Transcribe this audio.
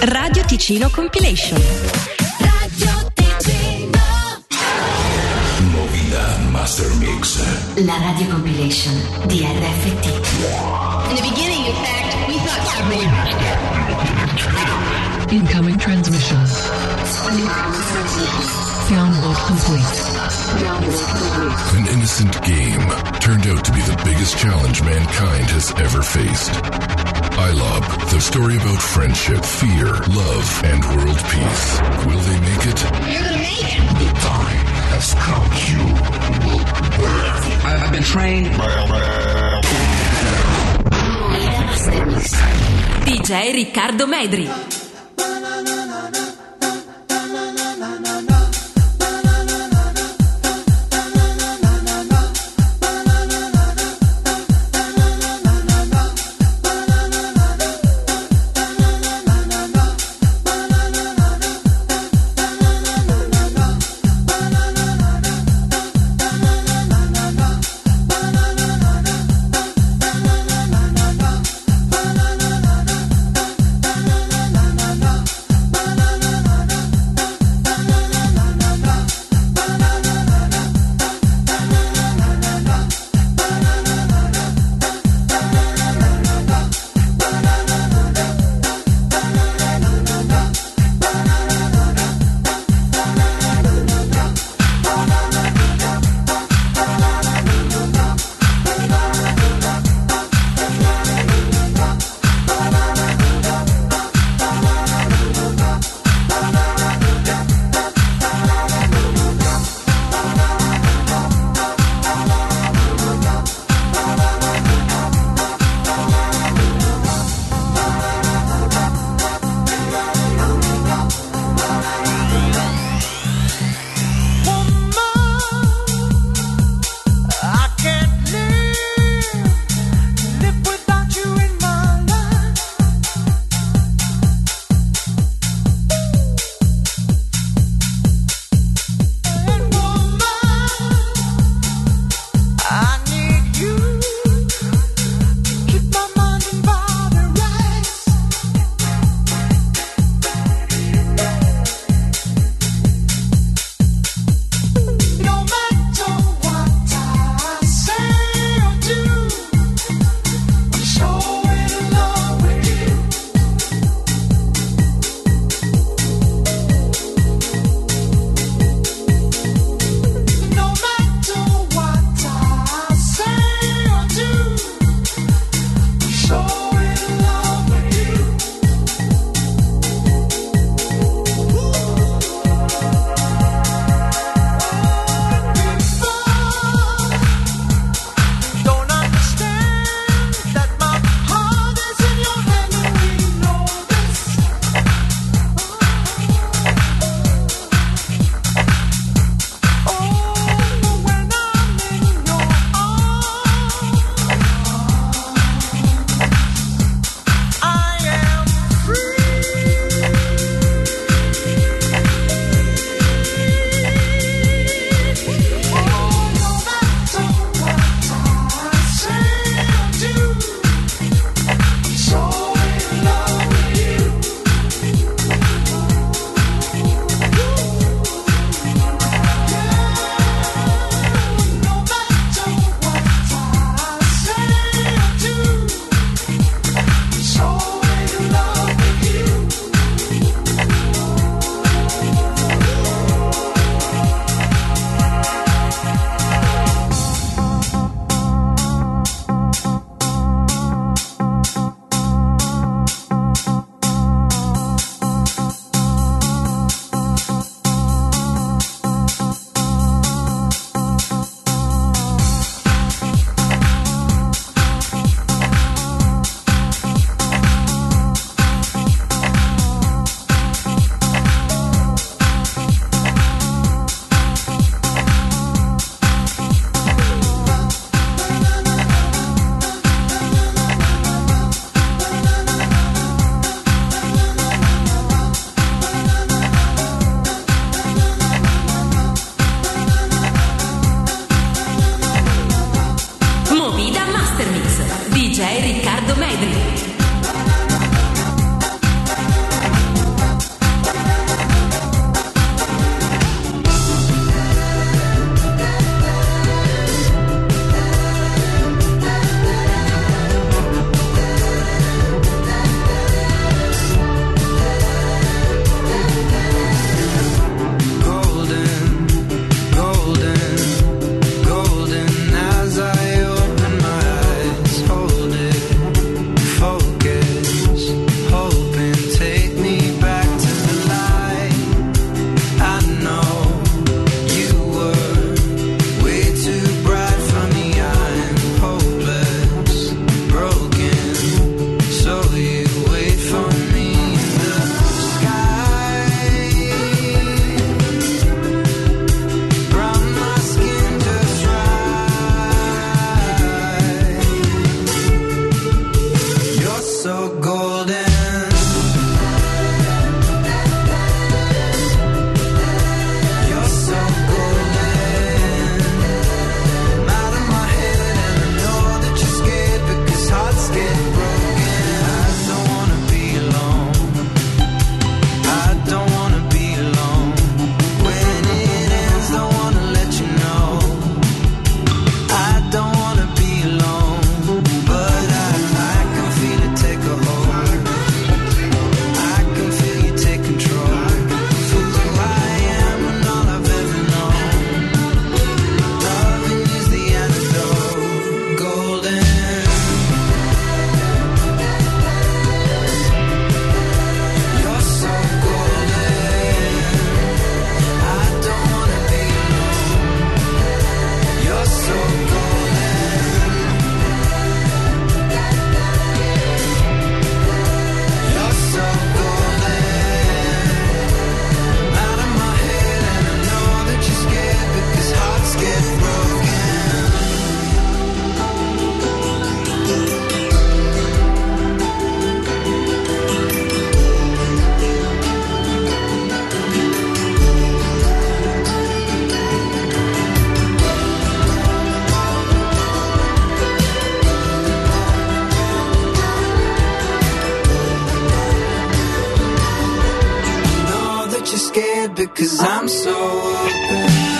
Radio Ticino Compilation. Radio Ticino. Movida Master Mix. La radio compilation di RFT. In the beginning, in fact, we thought Incoming transmission. Download complete. An innocent game turned out to be the biggest challenge mankind has ever faced. iLob, the story about friendship, fear, love, and world peace. Will they make it? you're gonna make it. The time has come. You will burn. I- I've been trained. DJ Riccardo Medri. no because I'm so open.